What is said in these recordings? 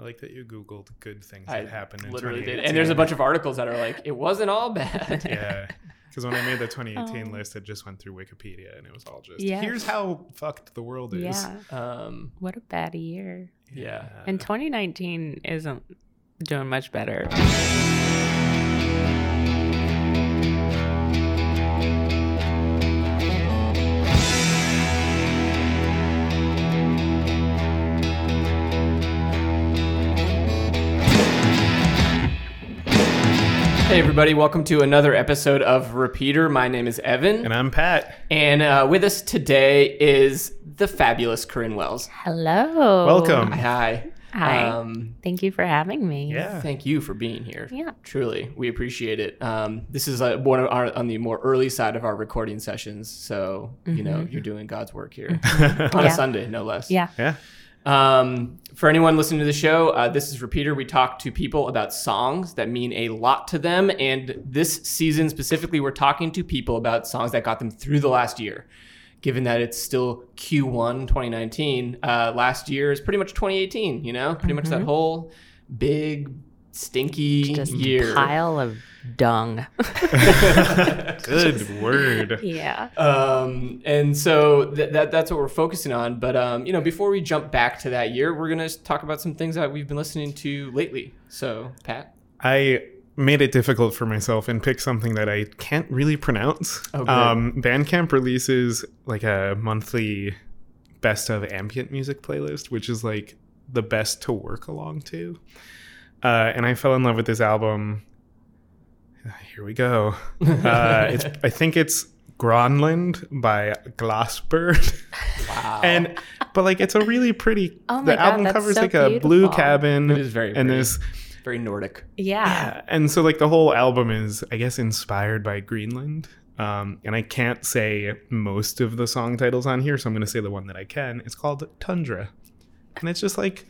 I like that you googled good things I that happened in literally did. 2018. And there's a bunch of articles that are like, it wasn't all bad. yeah. Because when I made the 2018 Oh. list, it just went through Wikipedia and it was all just Yes. here's how fucked the world is. Yeah. Um, What a bad year. Yeah. And 2019 isn't doing much better. Everybody, welcome to another episode of Repeater. My name is Evan. And I'm Pat. And uh, with us today is the fabulous Corinne Wells. Hello. Welcome. Hi. Hi. Um, Thank you for having me. Yeah. Thank you for being here. Yeah. Truly, we appreciate it. Um, this is uh, one of our on the more early side of our recording sessions, so you know you're doing God's work here on Mm-hmm. Yeah. a Sunday, no less. Yeah. Yeah. Um, for anyone listening to the show, uh, this is Repeater. We talk to people about songs that mean a lot to them, and this season specifically, we're talking to people about songs that got them through the last year. Given that it's still Q1 2019, uh, last year is pretty much 2018. You know, pretty much that whole big stinky Just year. pile of dung. Good word. yeah. Um, and so th- that that's what we're focusing on. But um, you know, before we jump back to that year, we're gonna talk about some things that we've been listening to lately. So, Pat, I made it difficult for myself and picked something that I can't really pronounce. Oh, good. um, Bandcamp releases like a monthly best of ambient music playlist, which is like the best to work along to. Uh, and I fell in love with this album. Here we go. Uh, it's I think it's Gronland by Glassbird. wow, and but like it's a really pretty Oh my the God, album covers so like a blue cabin It is very and pretty. this very Nordic. Yeah. yeah, and so like the whole album is, I guess, inspired by Greenland. Um, and I can't say most of the song titles on here, so I'm going to say the one that I can. It's called Tundra, and it's just like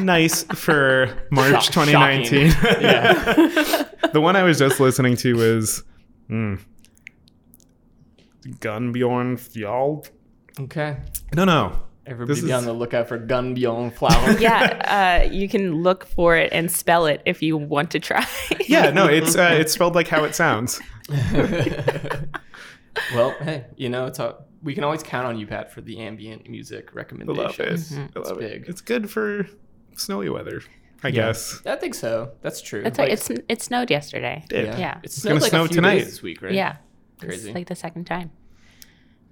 nice for March Shock- 2019. Yeah. the one I was just listening to was mm, Gunbjorn Fjald. Okay, I don't know. everybody This be on the lookout for Gunbjorn Flower. Yeah, uh, you can look for it and spell it if you want to try. Yeah, no, it's uh, it's spelled like how it sounds. well, hey, you know it's a, we can always count on you, Pat, for the ambient music recommendations. I recommendations. love it. I It's love big. It's good for snowy weather, I guess. I think so. That's true. It's Like, like, it's it snowed yesterday. Did. yeah. yeah. It It's snowed gonna like snow a few tonight. days this week, right? Yeah. Crazy. It's like the second time.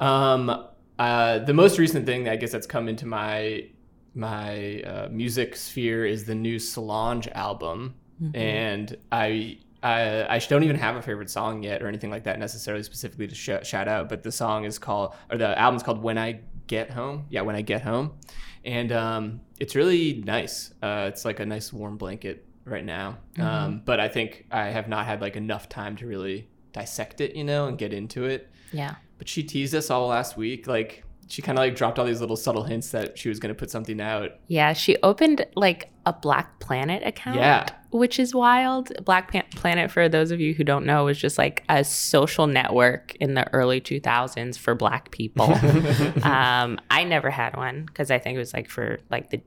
Um, uh, the most recent thing that I guess that's come into my my uh, music sphere is the new Solange album, and I. I, I don't even have a favorite song yet or anything like that necessarily specifically to sh- shout out, but the song is called, or the album's called When I Get Home. Yeah, When I Get Home. And um, it's really nice. Uh, it's like a nice warm blanket right now. Um, but I think I have not had like enough time to really dissect it, you know, and get into it Yeah. but she teased us all last week. Like she kind of like dropped all these little subtle hints that she was going to put something out. Yeah, she opened like a Black Planet account. Yeah. Which is wild. Black Pan- Planet, for those of you who don't know, was just like a social network in the early 2000s for Black people. um, I never had one because I think it was like for like the,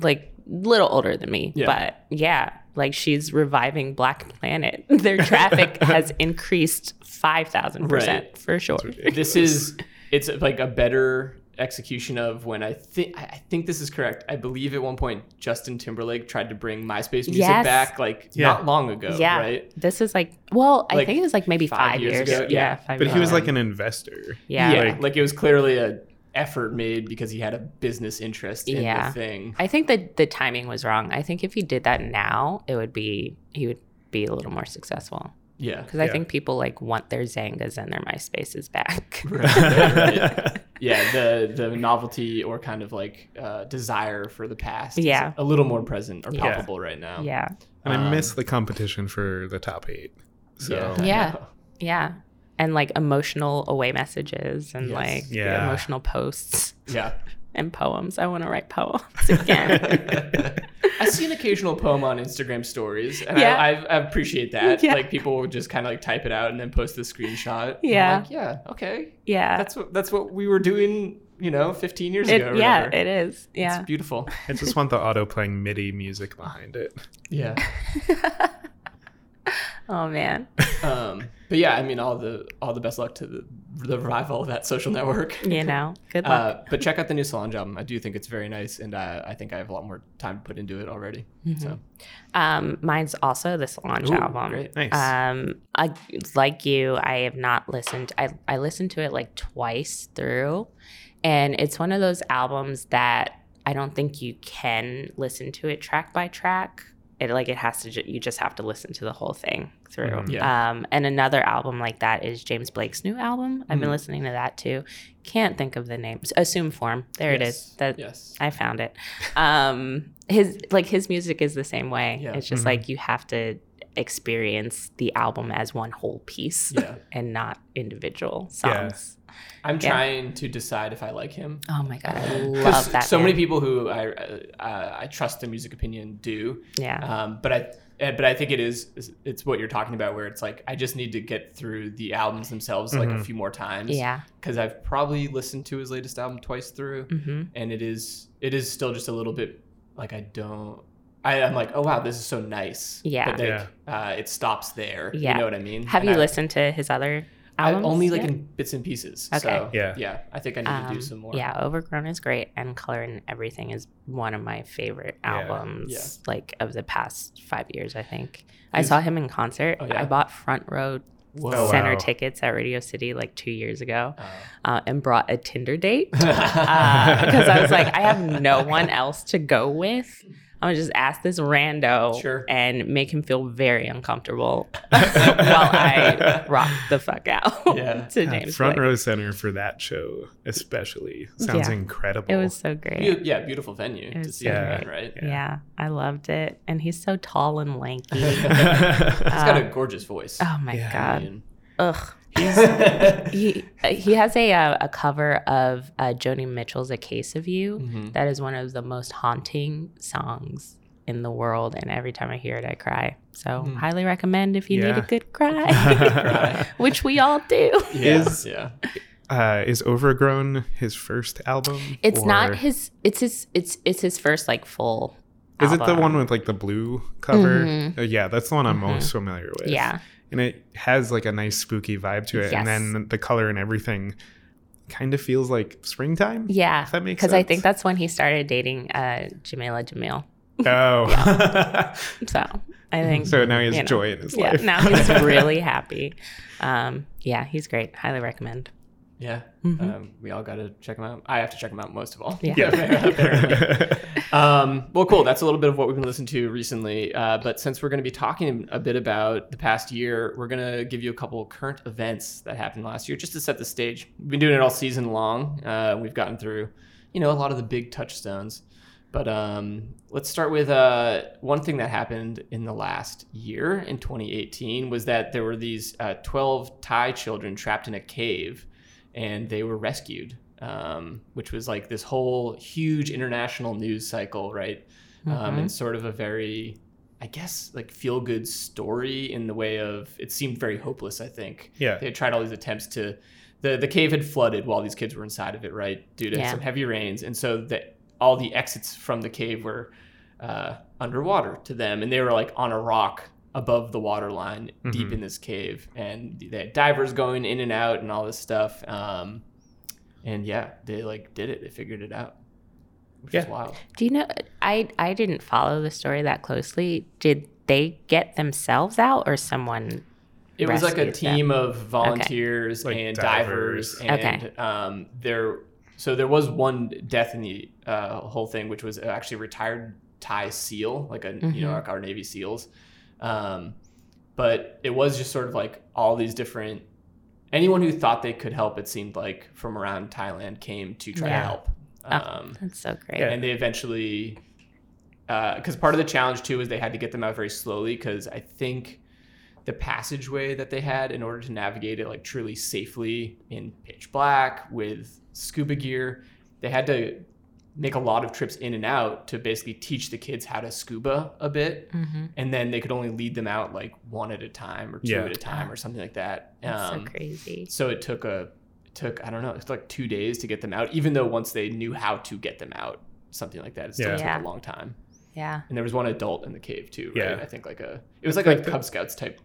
like little older than me. Yeah. But yeah, like she's reviving Black Planet. Their traffic has increased 5,000% Right. for sure. This is it's like a better execution of when I think I think this is correct. I believe at one point Justin Timberlake tried to bring MySpace music Yes. back like Yeah. not long ago, yeah. right? This is like, well, I Like think it was like maybe five five, years years. ago? Yeah. Yeah. five But years he was like an investor. yeah. Yeah, Like- like, it was clearly a effort made because he had a business interest in Yeah. the thing. I think that the timing was wrong. I think if he did that now, it would be he would be a little more successful Yeah. because I Yeah. think people like want their Xangas and their MySpaces back. Right. yeah, the the novelty or kind of like uh, desire for the past, is Yeah. a little more present or Yeah. palpable right now. yeah, And I Um, miss the competition for the top eight. So Yeah. Yeah. yeah, and like emotional away messages and Yes. like Yeah. emotional posts yeah. And poems. I want to write poems again. I see an occasional poem on Instagram stories, and Yeah. I, I, I appreciate that. Yeah. Like people will just kind of like type it out and then post the screenshot. And I'm Yeah. like, yeah, okay. yeah, That's what that's what we were doing you know 15 years It, ago. or yeah, whatever. it is. Yeah. It's beautiful. I just want the auto playing MIDI music behind it. Yeah. oh man. Um, but yeah, I mean, all the all the best luck to the the revival of that social network. You know. Good luck. Uh, but check out the new Solange album. I do think it's very nice, and uh, I think I have a lot more time to put into it already. So Um, mine's also the Solange Ooh, album. great. Nice. Um, I, like you, I have not listened. I I listened to it like twice through, and it's one of those albums that I don't think you can listen to it track by track. It like it has to. Ju- you just have to listen to the whole thing through. Mhm. Yeah. Um, and another album like that is James Blake's new album. I've been Mhm. listening to that too. Can't think of the name. Assume Form. There it Yes. is. That yes, I found it. Um, his like his music is the same way. Yeah. It's just Mhm. like you have to experience the album as one whole piece yeah. and not individual Yeah. songs. I'm Yeah. trying to decide if I like him. Oh my god, I 'Cause love that. so many people who I uh, I trust their music opinion do, Yeah, um, but I uh, but I think it is it's what you're talking about where it's like I just need to get through the albums themselves like a Mhm. few more times. yeah. because I've probably listened to his latest album twice through, hmm and it is it is still just a little bit like I don't. I, I'm like, oh wow, this is so nice. Yeah. but like, Yeah. Uh, it stops there. Yeah. you know what I mean. Have And you I, listened to his other I albums? only like yet? in bits and pieces. Okay. So, Yeah. yeah. I think I need to do Um, some more. Yeah, Overgrown is great, and Color and Everything is one of my favorite albums, Yeah. like of the past five years. I think I saw him in concert. Oh, yeah? I bought front row Whoa. Oh, center wow. tickets at Radio City like two years ago, Uh, uh, and brought a Tinder date because I was like, I have no one else to go with. I'm gonna just ask this rando Sure. and make him feel very uncomfortable while I rock the fuck out Yeah. to God, James front Blake. row center for that show, especially, sounds Yeah. incredible. It was so great. Beau- yeah, beautiful venue to see so him, great. right? yeah. I loved it, and he's so tall and lanky. He's got a Uh, gorgeous voice. oh my Yeah. I god, mean, ugh. He's- He he has a uh, a cover of uh, Joni Mitchell's "A Case of You." Mhm. That is one of the most haunting songs in the world, and every time I hear it, I cry. So, Hmm. highly recommend if you need a good cry, Cry. which we all do. Yeah, Is- yeah. uh, is Overgrown his first album? It's or- not his. It's his. It's it's his first like full. Is it the one with like the blue cover? Mhm. Uh, yeah, that's the one I'm Mhm. most familiar with. Yeah, and it has like a nice spooky vibe to it, Yes. and then the color and everything kind of feels like springtime. yeah. That makes Because I think that's when he started dating uh, Jamila Jamil. Oh, So I think so now he has you know. joy in his yeah. life. Now he's really happy. Um, yeah, he's great. Highly recommend. Yeah. Mhm. Um, we all got to check them out. I have to check them out most of all. Yeah. Apparently. um, well, cool. That's a little bit of what we've been listening to recently. Uh, but since we're going to be talking a bit about the past year, we're going to give you a couple of current events that happened last year just to set the stage. We've been doing it all season long. Uh, we've gotten through, you know, a lot of the big touchstones. But um, let's start with uh, one thing that happened in the last year in 2018 was that there were these uh, 12 Thai children trapped in a cave and they were rescued, um, which was like this whole huge international news cycle, right? Um, Mhm. and sort of a very, I guess, like feel good story in the way of it seemed very hopeless, I think. yeah, They had tried all these attempts to. The, the cave had flooded while these kids were inside of it, right? Due to Yeah. some heavy rains. And so that all the exits from the cave were uh, underwater to them. And they were like on a rock above the water line deep in this cave. And they had divers going in and out and all this stuff. Um, and yeah, they like did it. They figured it out, which is wild. Do you know? I I didn't follow the story that closely. Did they get themselves out, or someone? It was like a rescued them? team of volunteers Like and divers. divers, and Okay. um, there. So there was one death in the uh, whole thing, which was actually a retired Thai SEAL, like a you know Mhm. like our Navy SEALs. Um, but it was just sort of like all these different. Anyone who thought they could help, it seemed like from around Thailand came to try Yeah. to help. Oh. Um, That's so great. And they eventually because part of the challenge too is they had to get them out very slowly because i think the passageway that they had in order to navigate it like truly safely in pitch black with scuba gear they had to make a lot of trips in and out to basically teach the kids how to scuba a bit hmm and then they could only lead them out like one at a time or two Yeah. at a time or something like that That's Um, so crazy. so it took a it took I don't know, it's like two days to get them out. Even though once they knew how to get them out, something like that, it still Yeah. took Yeah. a long time. Yeah. And there was one adult in the cave too, right? Yeah. I think like a it was like a Cub Scouts type.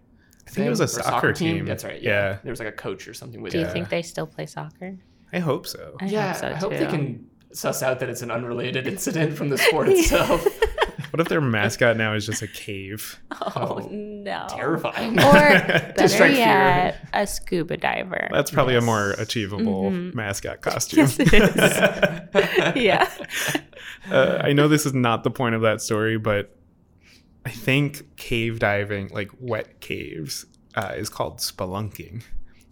I think it was a thing, or soccer team. That's right. Yeah. Yeah. There was like a coach or something with it. Do you it. Yeah. think they still play soccer? I hope so. I yeah, hope so I hope they can suss out that it's an unrelated incident from the sport itself. What if their mascot now is just a cave? Oh, Oh, no. Terrifying. Or better strike fear. yet, a scuba diver. That's probably Yes. a more achievable Mhm. mascot costume. Yes, it is. yeah. uh, I know this is not the point of that story, but I think cave diving, like wet caves, uh, is called spelunking,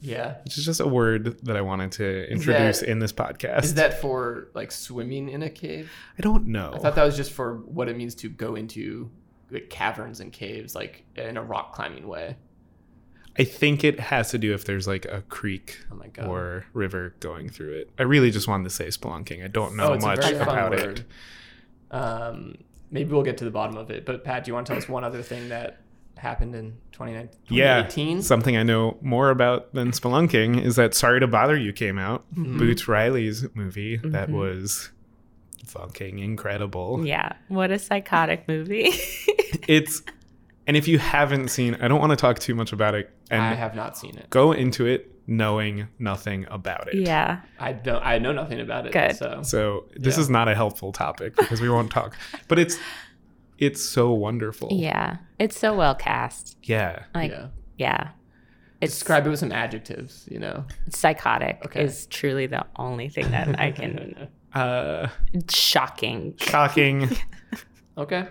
yeah. which is just a word that I wanted to introduce that- in this podcast. Is that for like swimming in a cave? I don't know. I thought that was just for what it means to go into like caverns and caves, like in a rock climbing way. I think it has to do if there's like a creek Oh or river going through it. I really just wanted to say spelunking. I don't know oh, much a very fun about it. Um, maybe we'll get to the bottom of it. But Pat, do you want to tell us one other thing that happened in 29 Yeah, 2018? something I know more about than spelunking is that "Sorry to Bother You" came out, Mhm. Boots Riley's movie that Mhm. was fucking incredible. Yeah. What a psychotic movie. It's and if you haven't seen, I don't want to talk too much about it, and I have not seen it. go into it knowing nothing about it. yeah. I don't. I know nothing about it. Good. So So this Yeah. is not a helpful topic because we won't talk, but it's it's so wonderful. Yeah. It's so well cast. Yeah. Like, yeah. yeah. It's, Describe it with some adjectives. You know. psychotic Okay. is truly the only thing that I can. Uh, shocking. shocking. okay.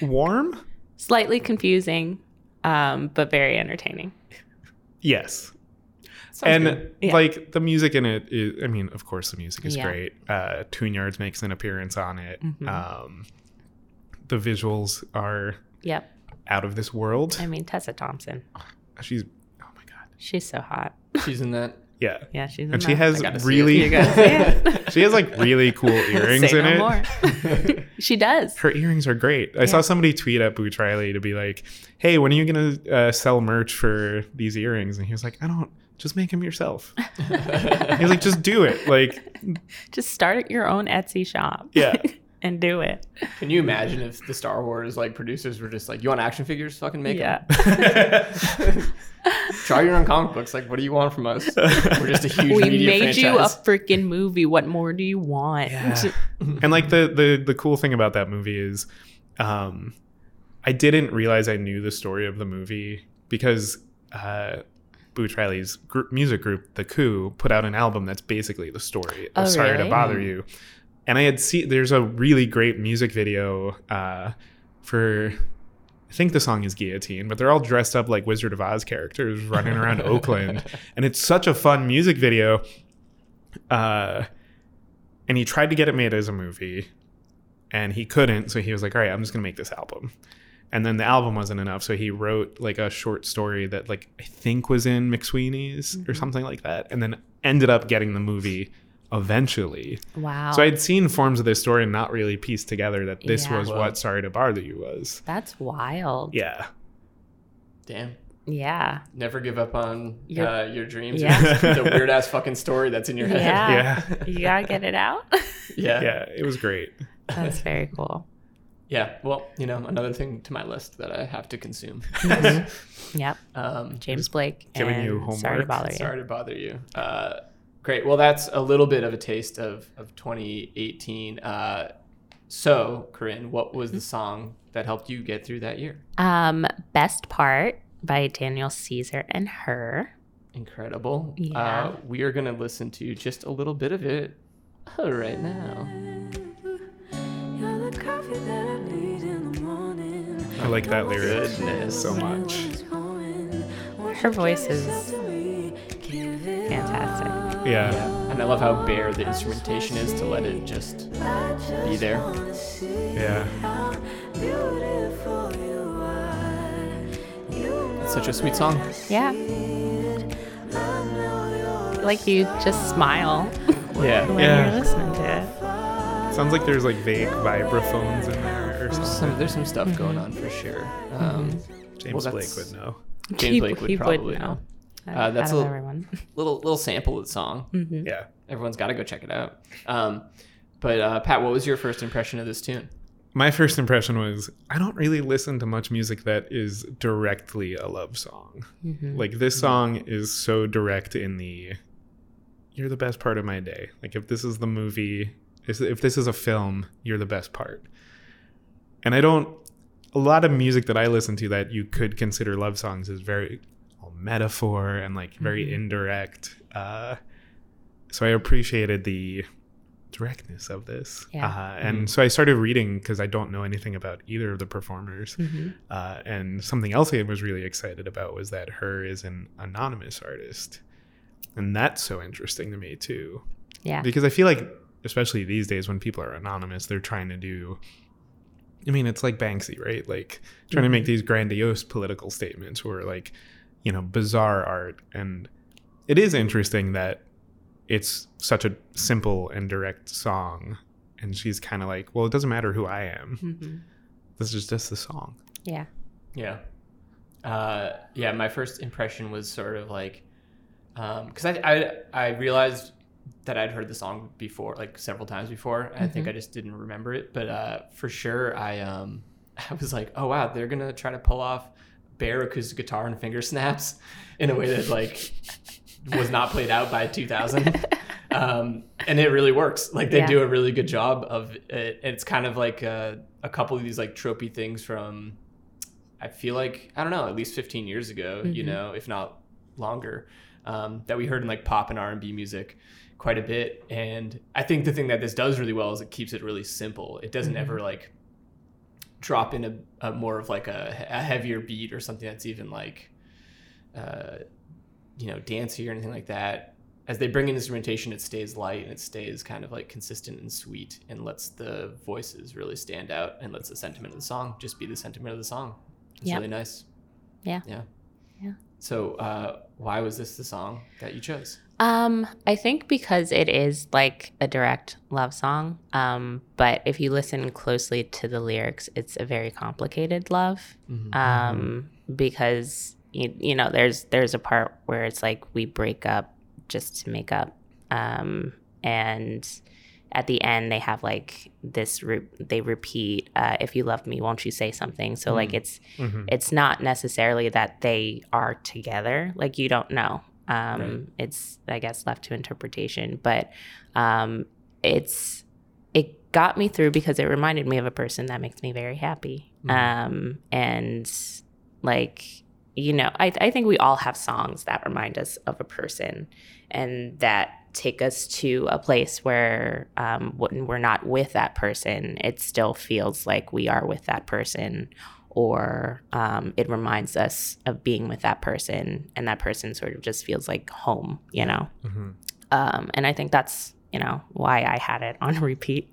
Warm. Slightly confusing, um, but very entertaining. Yes. Sounds and good. Yeah. like the music in it is i mean of course the music is Yeah. great uh Tune-Yards makes an appearance on it Mhm. um the visuals are Yep. out of this world I mean, Tessa Thompson. she's oh my god She's so hot. she's in that. yeah Yeah, she's in and she has I gotta see really it. You gotta see it. she has like really cool earrings Say in no it more. she does. her earrings are great i saw somebody tweet at Boots Riley to be like hey when are you gonna uh, sell merch for these earrings and he was like i don't just make them yourself he was like just do it like Just start your own Etsy shop. yeah and do it. Can you imagine if the Star Wars like producers were just like, "You want action figures? Fucking make yeah. them. Try your own comic books. Like, what do you want from us? We're just a huge we media made you a freaking movie. What more do you want? Yeah. and like the the the cool thing about that movie is um i didn't realize i knew the story of the movie because uh Boots Riley's group, music group, The Coup, put out an album that's basically the story of Oh, Sorry really? to Bother You. And I had seen there's a really great music video uh, for I think the song is Guillotine, but they're all dressed up like Wizard of Oz characters running around Oakland. And it's such a fun music video. Uh, and he tried to get it made as a movie and he couldn't. So he was like, all right, I'm just going to make this album. And then the album wasn't enough. So he wrote like a short story that, like, I think was in McSweeney's or something like that. And then ended up getting the movie eventually. Wow. So I'd seen forms of this story and not really pieced together that this Yeah. was Wow. what Sorry to Bother You was. That's wild. Yeah. Damn. Yeah. Never give up on Your- uh, your dreams. Yeah. the weird ass fucking story that's in your head. Yeah. Yeah. You gotta get it out. Yeah. Yeah. It was great. That's very cool. Yeah. Well, you know, another thing to my list that I have to consume. Yep. um, James Blake. giving and you Sorry to bother you. Sorry to bother you. Uh, great. Well, that's a little bit of a taste of, of 2018. Uh, so, Corinne, what was the song that helped you get through that year? Um, Best Part by Daniel Caesar and her. Incredible. Yeah. Uh, we are going to listen to just a little bit of it uh, right now. You're the coffee that I need in the morning. I like that lyric Goodness. so much. Her voice is fantastic. Yeah. Yeah. And I love how bare the instrumentation is to let it just be there. Yeah. It's such a sweet song. Yeah. Like you just smile Yeah. when Yeah. you're listening to it. Sounds like there's like vague vibraphones in there or There's something. some, there's some stuff going on for sure. Um, James well, Blake would know. James He- Blake would he would probably know. know. Uh, that's out of a- everyone. Little little sample of the song. Mhm. Yeah. Everyone's got to go check it out. Um, but uh, Pat, what was your first impression of this tune? My first impression was I don't really listen to much music that is directly a love song. Mhm. Like this song is so direct in the you're the best part of my day. Like if this is the movie, if if this is a film, you're the best part. And I don't a lot of music that I listen to that you could consider love songs is very all metaphor and like very Mhm. indirect. Uh so I appreciated the directness of this. Yeah. Uh, and so I started reading because I don't know anything about either of the performers. Mhm. Uh, and something else I was really excited about was that H.E.R. is an anonymous artist. And that's so interesting to me too. Yeah. Because I feel like, especially these days when people are anonymous, they're trying to do. I mean, it's like Banksy, right? Like trying to make these grandiose political statements or like, you know, bizarre art. And it is interesting that it's such a simple and direct song. And she's kind of like, well, it doesn't matter who I am. Mhm. This is just the song. Yeah. Yeah. Uh, yeah, my first impression was sort of like, because I, I I realized that I'd heard the song before, like several times before. and I think I just didn't remember it, but uh, for sure, I um I was like, oh wow, they're gonna try to pull off bare acoustic guitar and finger snaps in a way that like was not played out by 2000 um, and it really works like they Yeah. do a really good job of it it's kind of like uh, a couple of these like tropey things from i feel like i don't know at least 15 years ago you Mhm. know if not longer um, that we heard in like pop and r&b music quite a bit and i think the thing that this does really well is it keeps it really simple it doesn't Mhm. ever like drop in a, a more of like a, a heavier beat or something that's even like uh, you know dancey or anything like that as they bring in instrumentation it stays light and it stays kind of like consistent and sweet and lets the voices really stand out and lets the sentiment of the song just be the sentiment of the song it's Yep. really nice Yeah. yeah Yeah. so uh, why was this the song that you chose Um, I think because it is like a direct love song. Um, but if you listen closely to the lyrics, it's a very complicated love. Um, because you, you know, there's there's a part where it's like we break up just to make up. Um, and at the end they have like this re- they repeat uh, if you love me won't you say something so like Mm. it's Mhm. it's not necessarily that they are together like you don't know um Right. it's i guess left to interpretation but um it's it got me through because it reminded me of a person that makes me very happy Mhm. um and like you know I, I think we all have songs that remind us of a person and that take us to a place where um, when we're not with that person it still feels like we are with that person or um, it reminds us of being with that person and that person sort of just feels like home you know? Mhm. um, and i think that's you know why i had it on repeat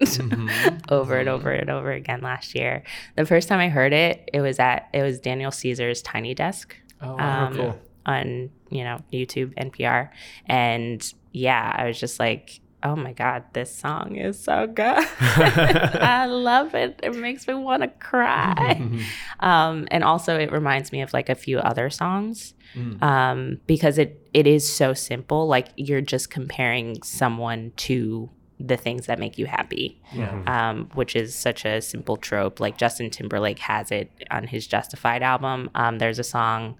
over and over and over again last year. The first time i heard it it was at it was daniel caesar's tiny desk oh um, cool. on you know YouTube NPR and yeah I was just like oh my god this song is so good I love it it makes me want to cry um and also it reminds me of like a few other songs Mm. um because it it is so simple like you're just comparing someone to the things that make you happy yeah um, which is such a simple trope. Like Justin Timberlake has it on his Justified album. Um, there's a song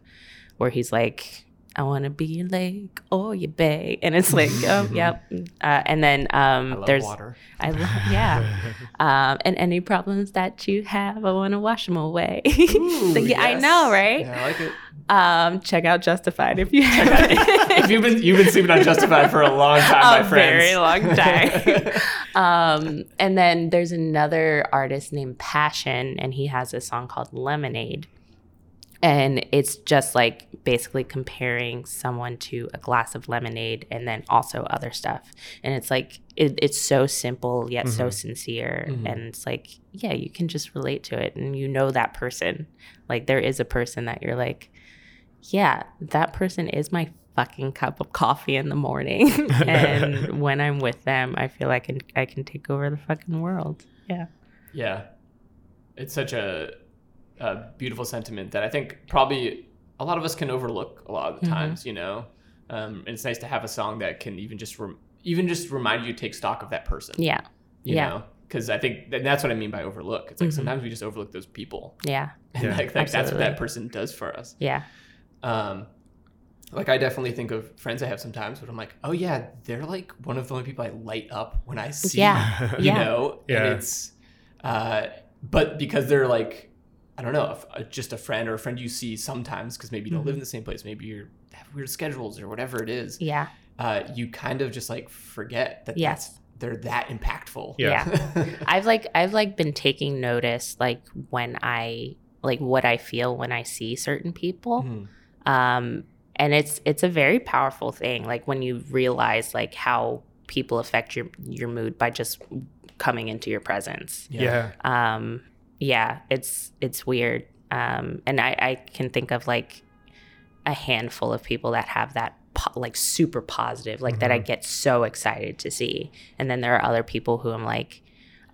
where he's like, "I want to be your lake or your bay," and it's like, "Oh, yep." Uh, and then um, I there's, water I love, yeah. Um, and any problems that you have, I want to wash them away. Ooh, So, yeah, I know, right? yeah, I like it Um, check out Justified if you haven't. if you've been you've been sleeping on Justified for a long time, my a friends. very long time. um, and then there's another artist named Passion, and he has a song called Lemonade. And it's just like basically comparing someone to a glass of lemonade and then also other stuff. And it's like, it, it's so simple yet so Mhm. sincere. Mhm. And it's like, yeah, you can just relate to it and you know that person. Like, there is a person that you're like, yeah, that person is my fucking cup of coffee in the morning. and when I'm with them, I feel like I can, I can take over the fucking world. Yeah. Yeah, it's such a, a beautiful sentiment that I think probably a lot of us can overlook a lot of the Mhm. times, you know. Um, and it's nice to have a song that can even just rem- even just remind you to take stock of that person. Yeah. You Yeah. know, because I think and that's what I mean by overlook. It's like Mhm. sometimes we just overlook those people, Yeah. and Yeah. like, like that's what that person does for us. Yeah. Um, like I definitely think of friends I have sometimes, but I'm like, oh yeah, they're like one of the only people I light up when I see. Yeah. you Yeah. know, Yeah. and it's, uh, but because they're like, I don't know, a f- a- just a friend or a friend you see sometimes because maybe you don't live in the same place, maybe you have weird schedules or whatever it is. Mm-hmm. Yeah. Uh, you kind of just like forget that Yes. they're that impactful. Yeah. I've like I've like been taking notice like when I like what I feel when I see certain people. Mhm. Um and it's it's a very powerful thing like when you realize like how people affect your your mood by just coming into your presence. yeah. um yeah it's it's weird um and i i can think of like a handful of people that have that po- like super positive like that i get so excited to see and then there are other people who i'm like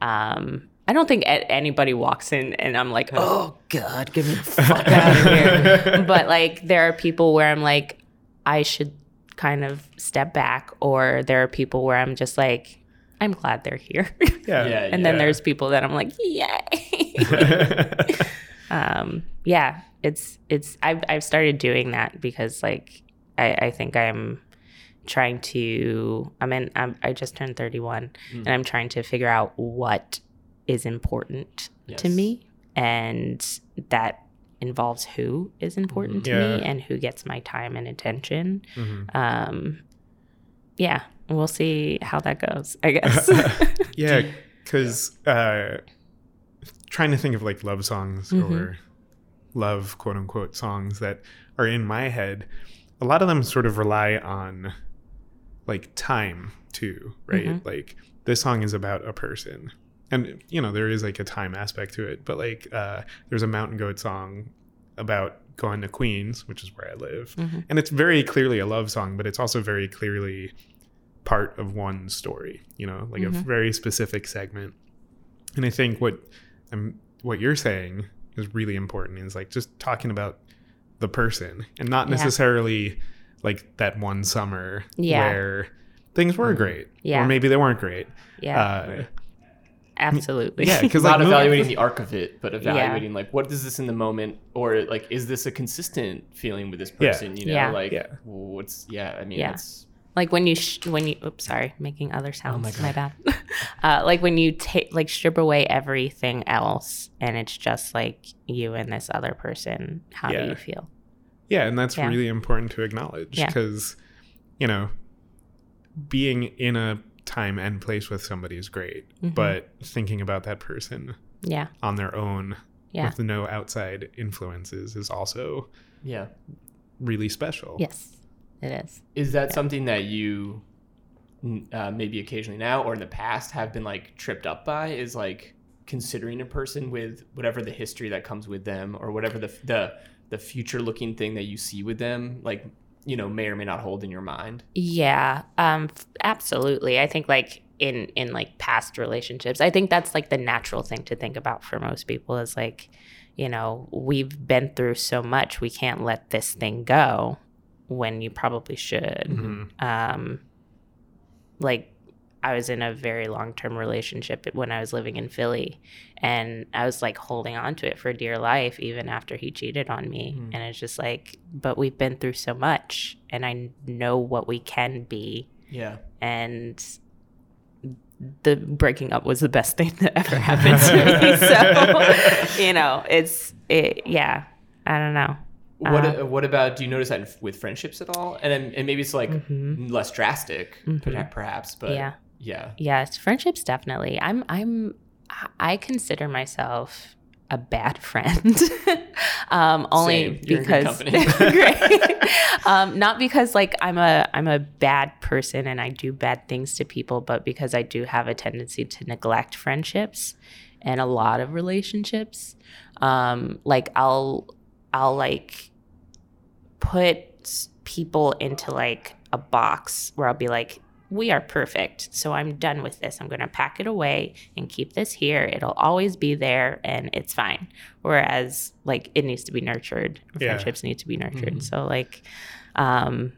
um i don't think anybody walks in and i'm like oh god get me the fuck out of here but like there are people where i'm like i should kind of step back or there are people where i'm just like i'm glad they're here Yeah. Yeah. and then there's people that I'm like, yay. um, yeah, it's it's I've I've started doing that because like I, I think I'm trying to I'm in I'm, I just turned 31 Mm. and I'm trying to figure out what is important to me and that involves who is important to Yeah. me and who gets my time and attention. Mhm. Um, yeah, we'll see how that goes. I guess. yeah, because uh, trying to think of like love songs Mhm. or love quote unquote songs that are in my head, a lot of them sort of rely on like time too, right? Mhm. Like this song is about a person. And you know, there is like a time aspect to it, but like uh there's a Mountain Goat song about going to Queens, which is where I live. Mhm. And it's very clearly a love song, but it's also very clearly part of one story, you know, like a Mhm. very specific segment. And I think what um, what you're saying is really important is like just talking about the person and not Yeah. necessarily like that one summer Yeah. where things were great Yeah. or maybe they weren't great. yeah, Uh, absolutely. yeah, because not like evaluating the arc of it, but evaluating like what is this in the moment, or like is this a consistent feeling with this Yeah. person? You know, Yeah. like Yeah. what's yeah. I mean, Yeah. it's like when you sh- when you oops sorry making other sounds Oh my my, bad uh, like when you take like strip away everything else and it's just like you and this other person how Yeah. do you feel Yeah, and that's Yeah. really important to acknowledge Yeah. because, you know, being in a time and place with somebody is great, Mhm. but thinking about that person yeah on their own Yeah. with no outside influences is also yeah. really special. yes it is Is that something that you uh, maybe occasionally now or in the past have been like tripped up by? Is like considering a person with whatever the history that comes with them or whatever the the the future looking thing that you see with them, like you know, may or may not hold in your mind. yeah um absolutely i think like in in like past relationships i think that's like the natural thing to think about for most people is like you know we've been through so much we can't let this thing go when you probably should Mhm. um like I was in a very long term relationship when I was living in Philly and I was like holding on to it for dear life even after he cheated on me Mhm. and it's just like but we've been through so much and I know what we can be Yeah. and the breaking up was the best thing that ever happened to me so you know it's it yeah I don't know What Uh, what about? Do you notice that with friendships at all? And then, and maybe it's like Mhm. less drastic, Mhm. perhaps. But Yeah. yeah, Yes, friendships definitely. I'm I'm I consider myself a bad friend. um only Same. You're in good because. Great. um not because like I'm a I'm a bad person and I do bad things to people, but because I do have a tendency to neglect friendships and a lot of relationships. Um like I'll I'll like put people into like a box where I'll be like we are perfect. So I'm done with this. I'm going to pack it away and keep this here. It'll always be there and it's fine. Whereas, like, it needs to be nurtured. Yeah. Friendships need to be nurtured. Mhm. So, like, um,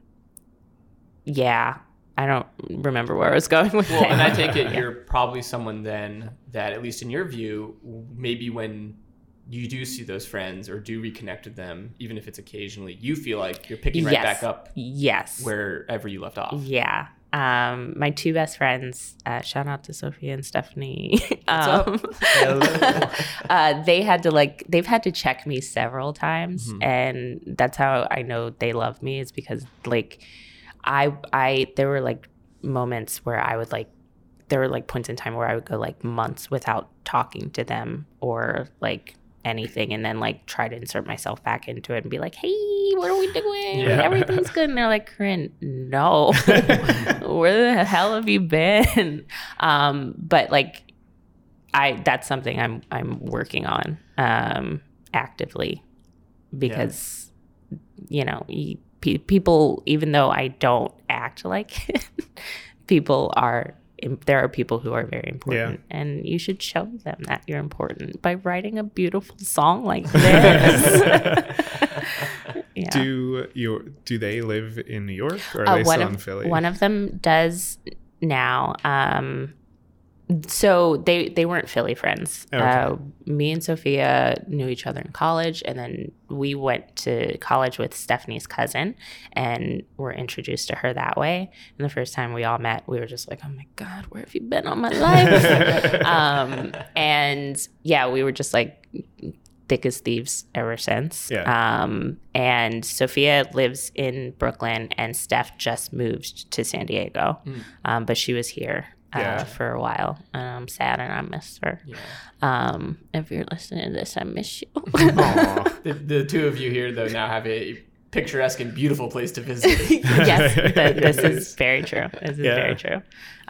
yeah, I don't remember where I was going with Well, it. and I take it Yeah. you're probably someone then that, at least in your view, maybe when you do see those friends or do reconnect with them, even if it's occasionally, you feel like you're picking right Yes. back up Yes. wherever you left off. Yeah. Um, my two best friends, uh, shout out to Sophia and Stephanie. um, uh, they had to like they've had to check me several times, Mhm. and that's how I know they love me. Is because like I I there were like moments where I would like there were like points in time where I would go like months without talking to them or like anything and then like try to insert myself back into it and be like hey what are we doing? Yeah. everything's good. And they're like Corinne no. Where the hell have you been? Um but like i that's something i'm i'm working on um actively because you know pe- people even though i don't act like it people are there are people who are very important and you should show them that you're important by writing a beautiful song like this yeah Do you do they live in New York or are uh, they still of in Philly? one of them does now. Um, so they they weren't Philly friends. Okay. Uh, me and Sophia knew each other in college, and then we went to college with Stephanie's cousin, and were introduced to her that way. And the first time we all met, we were just like, "Oh my god, where have you been all my life?" um, and yeah, we were just like thick as thieves ever since. Yeah. Um, and Sophia lives in Brooklyn, and Steph just moved to San Diego, Mm. um, but she was here. Uh, Yeah. for a while, and I'm sad, and I miss her. Yeah. Um, if you're listening to this, I miss you. The, the two of you here, though, now have a picturesque and beautiful place to visit. yes, th- this is very true. This is Yeah. very true.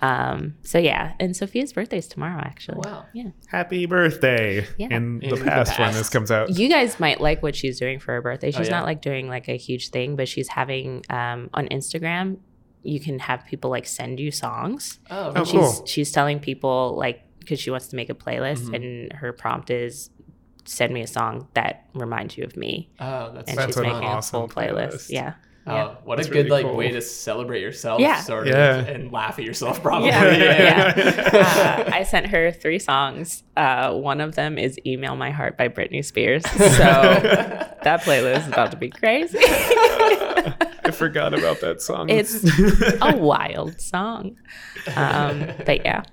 Um, so yeah, and Sophia's birthday is tomorrow, actually. Oh, wow. Yeah. Happy birthday Yeah. in the In the past when this comes out. You guys might like what she's doing for her birthday. She's Oh, yeah? not like doing like a huge thing, but she's having um, on Instagram. You can have people like send you songs. Oh, Oh, she's cool. she's telling people like because she wants to make a playlist, Mhm. and her prompt is send me a song that reminds you of me, oh that's, and That's she's making awesome a full playlist. playlist. Yeah. Oh, Yeah. what That's a good really like cool. way to celebrate yourself, Yeah. sort Yeah. and laugh at yourself, probably. Yeah, yeah. Uh, I sent her three songs. Uh, one of them is "Email My Heart" by Britney Spears. So that playlist is about to be crazy. I forgot about that song. It's a wild song. Um, but yeah,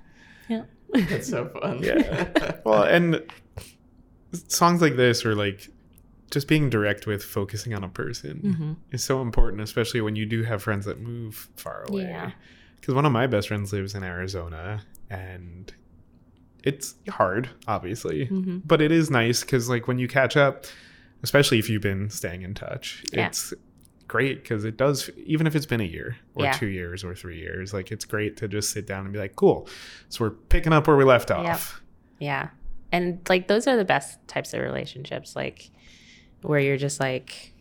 yeah, That's so fun. yeah. Well, and songs like this are like just being direct with focusing on a person Mhm. is so important, especially when you do have friends that move far away. Yeah. Because one of my best friends lives in Arizona, and it's hard, obviously, Mhm. but it is nice because like when you catch up, especially if you've been staying in touch, Yeah. it's great because it does even if it's been a year or Yeah. two years or three years like it's great to just sit down and be like cool so we're picking up where we left off yeah. And like those are the best types of relationships, like where you're just like,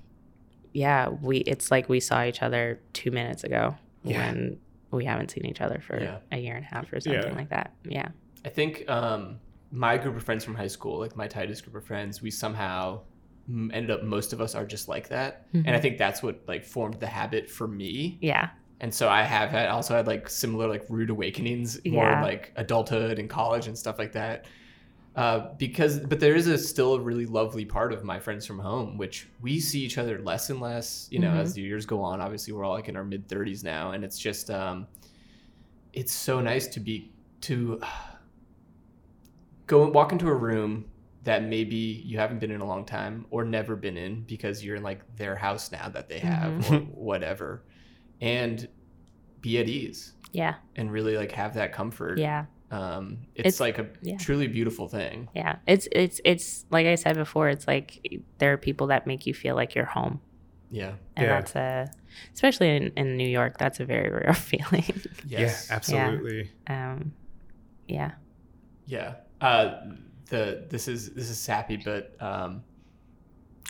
yeah, we. It's like we saw each other two minutes ago Yeah. when we haven't seen each other for Yeah. a year and a half or something Yeah. like that. Yeah. I think um, my group of friends from high school, like my tightest group of friends, we somehow ended up. Most of us are just like that, and I think that's what like formed the habit for me. Yeah. And so I have had also had like similar like rude awakenings, more Yeah. like adulthood and college and stuff like that. Uh, because, but there is a still a really lovely part of my friends from home, which we see each other less and less. You know, Mhm. as the years go on. Obviously, we're all like in our mid thirties now, and it's just, um, it's so nice to be to go and walk into a room that maybe you haven't been in a long time or never been in because you're in like their house now that they have Mm-hmm. or whatever and be at ease Yeah. and really like have that comfort Yeah. um it's, It's- like a yeah. truly beautiful thing Yeah. It's it's it's like I said before, it's like there are people that make you feel like you're home. yeah And Yeah. that's a especially in, in New York, that's a very rare feeling. yes yeah absolutely um yeah. yeah uh the this is this is sappy but um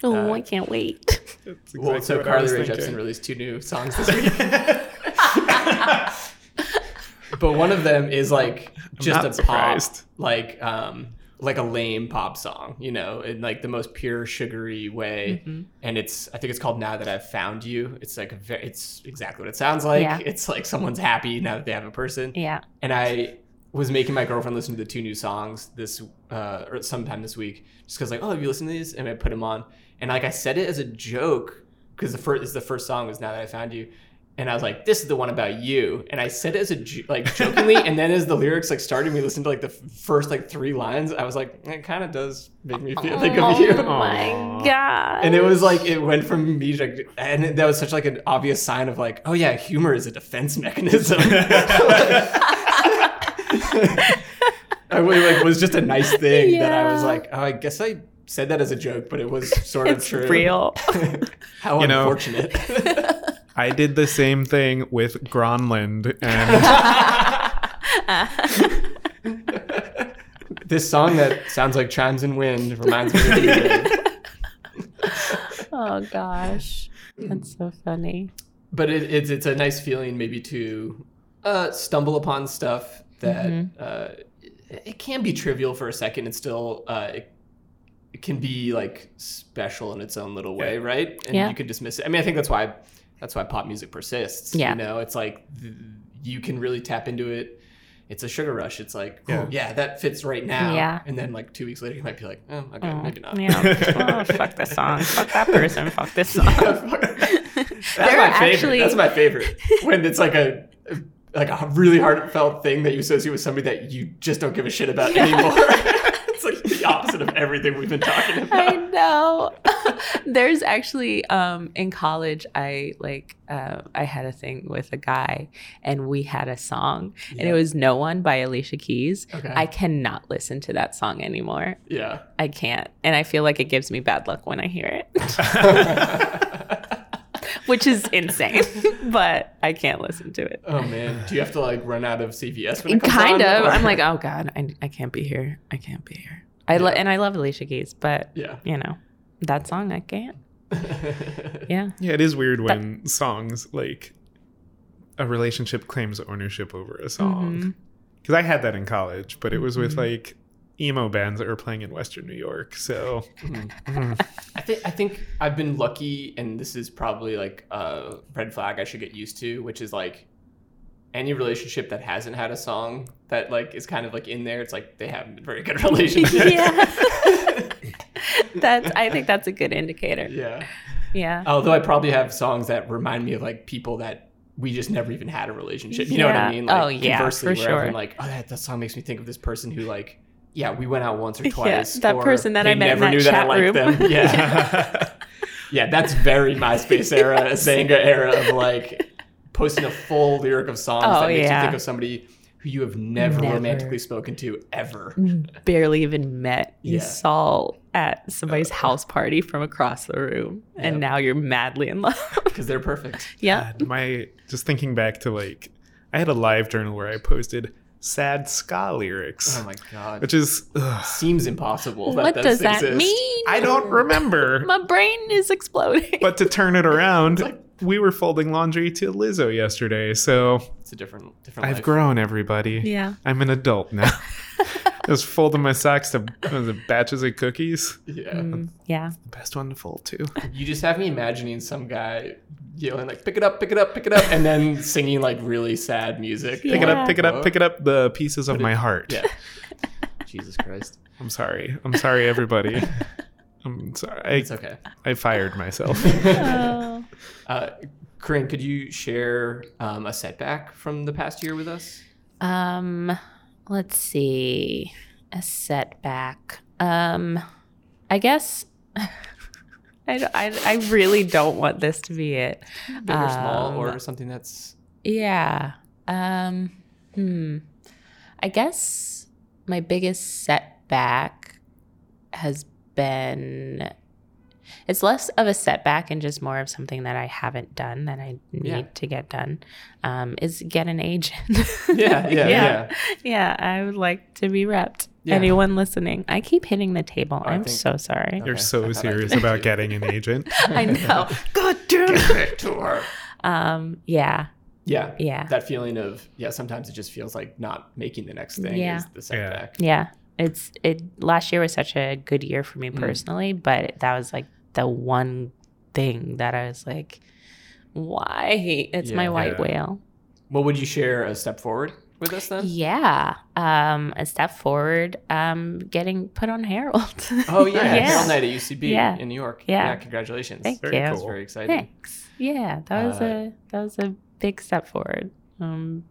Oh, Uh, I can't wait. That's well so carly was rae jepsen released two new songs this week but one of them is like just a surprised. pop, like um, like a lame pop song, you know, in like the most pure sugary way. Mm-hmm. And it's I think it's called Now That I've Found You. It's like a very, it's exactly what it sounds like. Yeah. It's like someone's happy now that they have a person. Yeah. And I was making my girlfriend listen to the two new songs this uh, or sometime this week, just because like, oh, have you listened to these? And I put them on, and like I said it as a joke because the first is the first song was Now That I Found You. And I was like, "This is the one about you," and I said it as a jo- like jokingly, and then as the lyrics like started, we listened to like the first like three lines. I was like, "It kind of does make me feel think of you." Oh my god. And it was like it went from me, like, and that was such like an obvious sign of like, oh yeah, humor is a defense mechanism. I really like was just a nice thing that I was like, oh, I guess I said that as a joke, but it was sort of it's true. real. How You know- unfortunate. I did the same thing with Gronland, and this song that sounds like chimes and wind reminds me of you. oh gosh. That's so funny. but it, it's it's a nice feeling maybe to uh, stumble upon stuff that Mm-hmm. uh, it, it can be trivial for a second and still uh, it, it can be like special in its own little way, right? And Yeah. you could dismiss it. I mean, I think that's why that's why pop music persists. Yeah. you know, it's like th- you can really tap into it. It's a sugar rush. It's like, Yeah. oh yeah, that fits right now. Yeah. And then like two weeks later, you might be like, oh, okay, Oh, maybe not. Yeah. Oh, fuck this song. Fuck that person. Fuck this song. That's There my favorite. actually- That's my favorite. When it's like a like a really heartfelt thing that you associate with somebody that you just don't give a shit about anymore. it's like the opposite of everything we've been talking about. I know. There's actually um in college I like uh, I had a thing with a guy and we had a song and it was No One by Alicia Keys. Okay. I cannot listen to that song anymore. Yeah. I can't. And I feel like it gives me bad luck when I hear it. Which is insane. but I can't listen to it. oh man, do you have to like run out of CVS when it comes Kind on, of. or- I'm like, oh god, I, I can't be here. I can't be here. I lo- and I love Alicia Keys, but yeah. you know, that song I can't. Yeah. yeah, it is weird when songs like a relationship claims ownership over a song. Because I had that in college, but it was with Mhm. like emo bands that were playing in Western New York. So I think I think I've been lucky, and this is probably like a red flag I should get used to, which is like any relationship that hasn't had a song that like is kind of like in there. It's like they haven't been very good relationships. yeah. that's I think that's a good indicator. yeah. Yeah. Although I probably have songs that remind me of like people that we just never even had a relationship. You know what I mean? Like, Oh, yeah, conversely, for where I've been sure. like, oh, that, that song makes me think of this person who like, yeah, we went out once or twice. Yeah, twice. that or person that I they met in that knew that I chat liked room. them. Yeah. yeah, that's very MySpace era, Xanga era of like posting a full lyric of songs Oh, that makes you yeah. think of somebody who you have never, Never. romantically spoken to ever. Mm, barely even met. You Yeah. saw at somebody's uh, uh. house party from across the room, and now you're madly in love. Because they're perfect. yeah. God, my just thinking back to like I had a live journal where I posted sad ska lyrics, Oh my god. which is ugh, Seems impossible. That What this does that exists. mean? I don't remember. My brain is exploding. but to turn it around, like- we were folding laundry to Lizzo yesterday, so It's a different different I've life. grown. Everybody, yeah. I'm an adult now. Just folding my socks to what batches of cookies. Yeah. Mm, yeah. The best one to fold too. You just have me imagining some guy yelling like pick it up, pick it up, pick it up, and then singing like really sad music. Pick it up, pick it up, pick it up. The pieces of my heart. Yeah. Jesus Christ. I'm sorry. I'm sorry, everybody. I'm sorry. I, It's okay. I fired myself. Oh. Uh, Corinne, could you share um, a setback from the past year with us? Um, let's see. A setback. Um, I guess. I I really don't want this to be it. Big or small, Um, or something that's Yeah. Um, hmm. I guess my biggest setback has been. It's less of a setback and just more of something that I haven't done that I need Yeah. to get done. Um, is get an agent. yeah, yeah, yeah. yeah. Yeah, I would like to be repped. Yeah. Anyone listening, I keep hitting the table. I I'm think- so sorry. You're so serious about getting an agent. I know. God damn it. to her. Um, yeah. Yeah. Yeah. That feeling of yeah, sometimes it just feels like not making the next thing Yeah. is the setback. Yeah. It's it last year was such a good year for me personally, but that was like the one thing that I was like, why? It's my white Yeah. whale. Well, would you share a step forward with us then? Yeah. Um, a step forward, um, getting put on Harold. Oh yeah, Yeah. Harold Night at UCB Yeah. in New York. Yeah. congratulations. Thank Very you. That's cool. very exciting. Thanks. Yeah, that was Uh, a that was a big step forward. Um,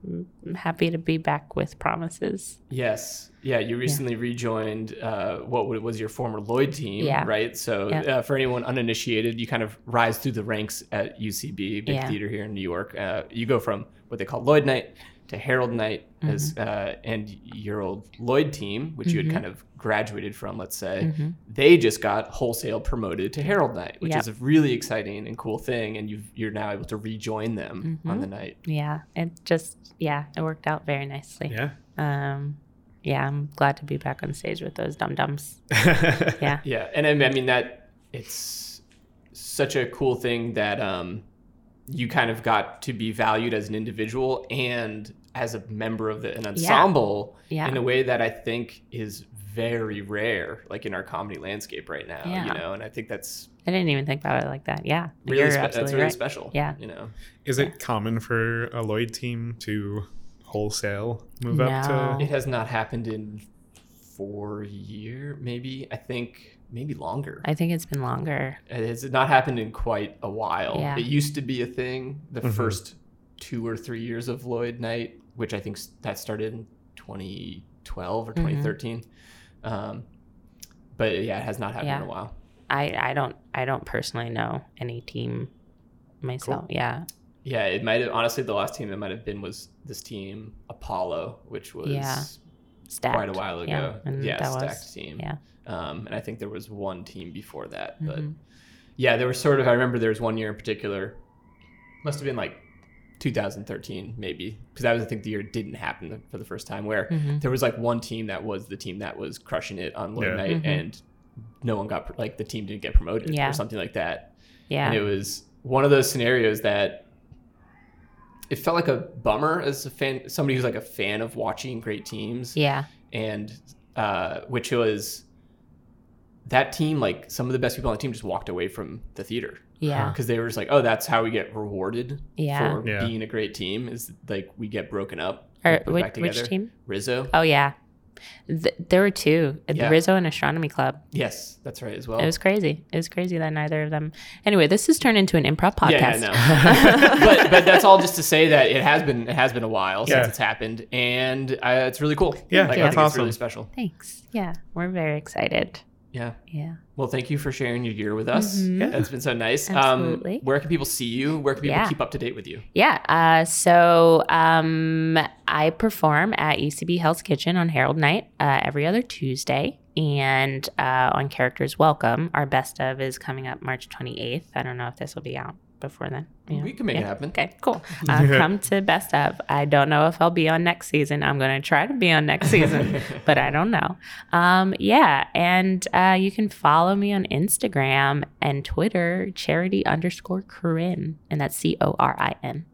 I'm happy to be back with promises. Yes. Yeah, you recently rejoined uh, what was your former Lloyd team, Yeah. right? So, Yeah. uh, for anyone uninitiated, you kind of rise through the ranks at UCB, big Yeah. theater here in New York. Uh, you go from what they call Lloyd Night to Harold Night Mm-hmm. uh, and your old Lloyd team, which you had kind of graduated from, let's say, Mm-hmm. they just got wholesale promoted to Harold Night, which Yep. is a really exciting and cool thing, and you've, you're now able to rejoin them Mm-hmm. on the night. Yeah, it just yeah, it worked out very nicely. Yeah. Um, yeah, I'm glad to be back on stage with those dum dums. Yeah. Yeah, and I I mean that it's such a cool thing that um, you kind of got to be valued as an individual and as a member of the, an ensemble Yeah. in a way that I think is very rare, like in our comedy landscape right now. Yeah. You know, and I think that's I didn't even think about it like that. Yeah, really spe- that's really right. special. Yeah. you know. Is it common for a Lloyd team to wholesale move up No. to? It has not happened in four year, maybe. I think maybe longer. I think it's been longer. It has not happened in quite a while. Yeah. It used to be a thing the Mhm. first two or three years of Lloyd Night, which I think that started in 2012 or Mm-hmm. 2013. Um, but yeah, it has not happened Yeah. in a while. I I don't I don't personally know any team myself. Yeah, Yeah, it might have honestly the last team that might have been was this team Apollo, which was Yeah. stacked quite a while ago. Yeah, and yeah, that stacked was team. yeah. Um, and I think there was one team before that, but Mhm. yeah, there was sort of. I remember there was one year in particular, must have been like 2013 maybe, because that was I think the year it didn't happen for the first time, where Mhm. there was like one team that was the team that was crushing it on Lloyd Yeah. Night, Mhm. and no one got like the team didn't get promoted Yeah. or something like that, yeah. and it was one of those scenarios that. It felt like a bummer as a fan, somebody who's like a fan of watching great teams yeah, and uh, which was that team like some of the best people on the team just walked away from the theater yeah, because they were just like oh that's how we get rewarded Yeah. for Yeah. being a great team is like we get broken up Or and put which, back which team? rizzo Oh yeah, Th- there were two, Yeah. Rizzo and Astronomy Club. yes that's right as well It was crazy. It was crazy that neither of them. Anyway, this has turned into an improv podcast. Yeah, I know. but but that's all just to say that it has been it has been a while Yeah. since it's happened, and uh, it's really cool. Yeah, like, I that's it's awesome. really special. Thanks. Yeah, we're very excited. Yeah. Yeah. Well, thank you for sharing your year with us. Mhm. Yeah, That's been so nice. Absolutely. Um, where can people see you? Where can people Yeah. keep up to date with you? Yeah. Uh, so um, I perform at UCB Hell's Kitchen on Harold Night uh, every other Tuesday. And uh, on Characters Welcome, our best of is coming up March 28th. I don't know if this will be out before then. Yeah. We can make Yeah. it happen. Okay, cool. Uh, come to Best of. I don't know if I'll be on next season. I'm going to try to be on next season, but I don't know. Um, yeah, and uh, you can follow me on Instagram and Twitter, charity underscore Corinne, and that's C O R I N.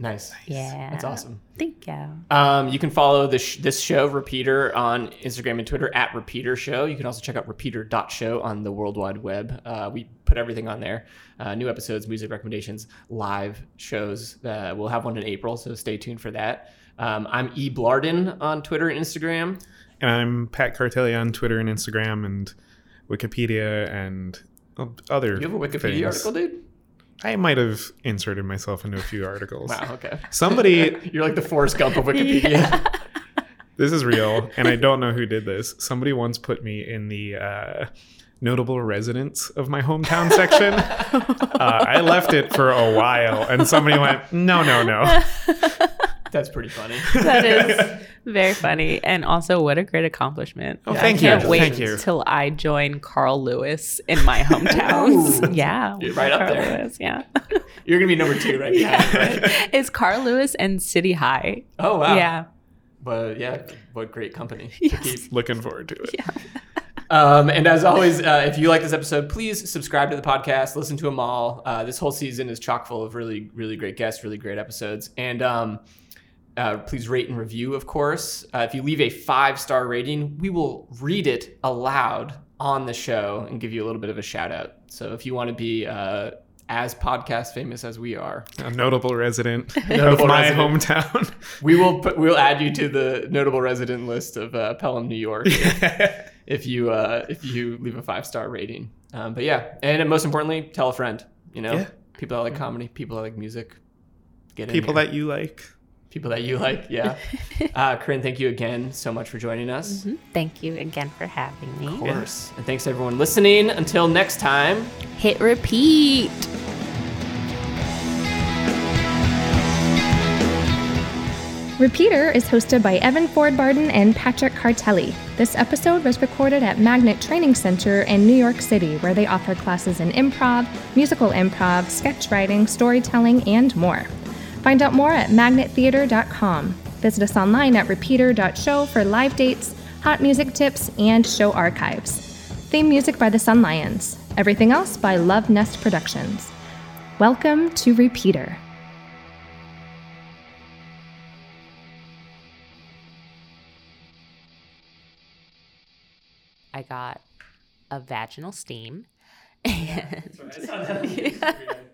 Nice. Yeah. That's awesome. Thank you. Um, you can follow this, sh- this show, Repeater, on Instagram and Twitter at Repeater Show. You can also check out repeater.show on the World Wide Web. Uh, we put everything on there uh, new episodes, music recommendations, live shows. Uh, we'll have one in April, so stay tuned for that. Um, I'm E. Blarden on Twitter and Instagram. And I'm Pat Cartelli on Twitter and Instagram and Wikipedia and other. You have a Wikipedia things. article, dude? I might have inserted myself into a few articles. Wow, okay. Somebody, You're like the Forrest Gump of Wikipedia. this is real, and I don't know who did this. Somebody once put me in the uh, notable residents of my hometown section. uh, I left it for a while, and somebody went, "No, no, no." That's pretty funny. That is very funny. And also, what a great accomplishment. Oh, I thank you. can't wait Thank you. till I join Carl Lewis in my hometowns. yeah. You're right up Carl there. Lewis, yeah. You're gonna be number two, right? behind, right? it's Carl Lewis and City High. Oh wow. Yeah. But yeah, what great company to keep. Looking forward to it. Um, and as always, uh, if you like this episode, please subscribe to the podcast, listen to them all. Uh, this whole season is chock full of really, really great guests, really great episodes. And um, uh, please rate and review, of course. Uh, if you leave a five star rating, we will read it aloud on the show and give you a little bit of a shout out. So if you want to be uh, as podcast famous as we are, A notable resident Notable of my resident. hometown. we will put, we'll add you to the notable resident list of uh, Pelham, New York. if you uh, if you leave a five star rating. Um, but yeah, and most importantly, tell a friend. You know, Yeah. people that like comedy, people that like music. Get People here. that you like. People that you like. Yeah, uh, Corinne, thank you again so much for joining us. Mhm. Thank you again for having me. Of course, and thanks everyone listening. Until next time. Hit repeat. Repeater is hosted by Evan Ford Barden and Patrick Cartelli. This episode was recorded at Magnet Training Center in New York City, where they offer classes in improv, musical improv, sketch writing, storytelling, and more. Find out more at magnettheater.com. Visit us online at repeater.show for live dates, hot music tips, and show archives. Theme music by the Sun Lions. Everything else by Love Nest Productions. Welcome to Repeater. I got a vaginal steam. That's right.